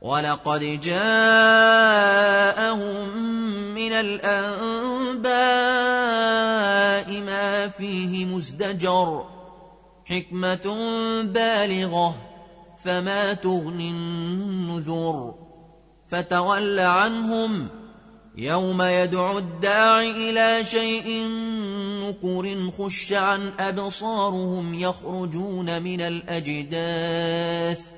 ولقد جاءهم من الانباء ما فيه مزدجر حكمه بالغه فما تغني النذر فتول عنهم يوم يدعو الداع إلى شيء نكر خش عن ابصارهم يخرجون من الاجداث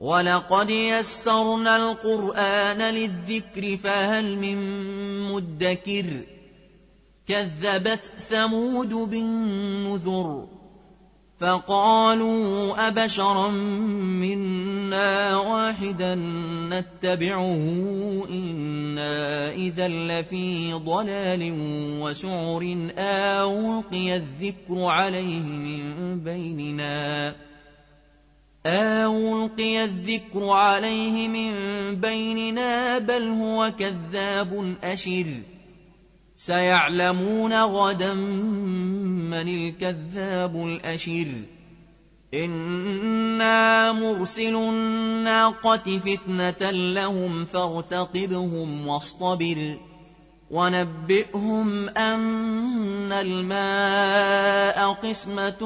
ولقد يسرنا القرآن للذكر فهل من مدكر كذبت ثمود بالنذر فقالوا أبشرا منا واحدا نتبعه إنا إذا لفي ضلال وسعر أوقي الذكر عليه من بيننا ألقي الذكر عليه من بيننا بل هو كذاب أشر. سيعلمون غدا من الكذاب الأشر. إنا مرسل الناقة فتنة لهم فارتقبهم واصطبر. ونبئهم أن الماء قسمة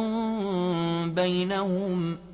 بينهم ۖ.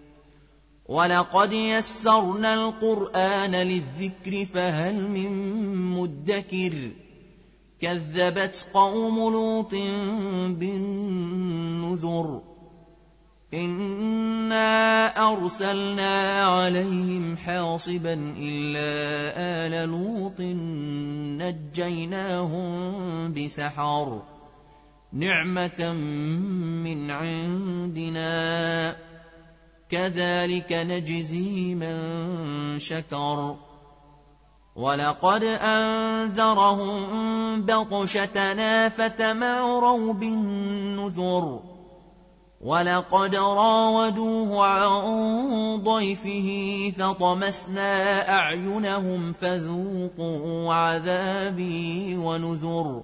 ولقد يسرنا القرآن للذكر فهل من مدكر كذبت قوم لوط بالنذر إنا أرسلنا عليهم حاصبا إلا آل لوط نجيناهم بسحر نعمة من عندنا كذلك نجزي من شكر. ولقد أنذرهم بطشتنا فتماروا بالنذر. ولقد راودوه عن ضيفه فطمسنا أعينهم فذوقوا عذابي ونذر.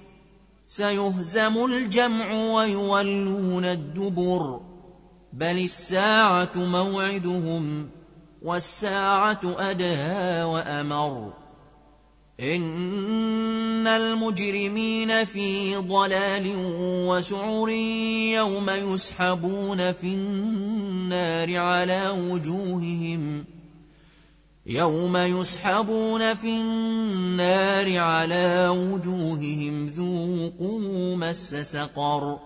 سيهزم الجمع ويولون الدبر. بل الساعة موعدهم والساعة أدهى وأمر. إن المجرمين في ضلال وسعر يوم يسحبون في النار على وجوههم ۖ. يوم يسحبون في النار على وجوههم ذوقوا مس سقر.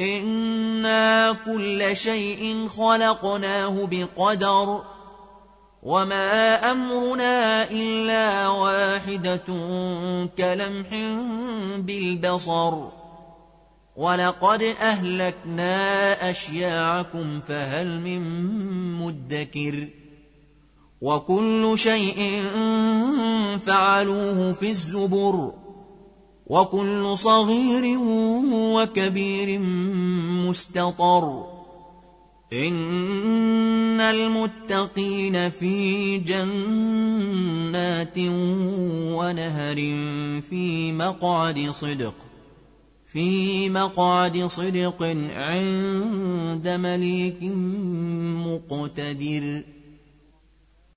أنا كل شيء خلقناه بقدر وما امرنا الا واحدة كلمح بالبصر. ولقد اهلكنا اشياعكم فهل من مدكر. وكل شيء فعلوه في الزبر وكل صغير وكبير مستطر إن المتقين في جنات ونهر في مقعد صدق في مقعد صدق عند مليك مقتدر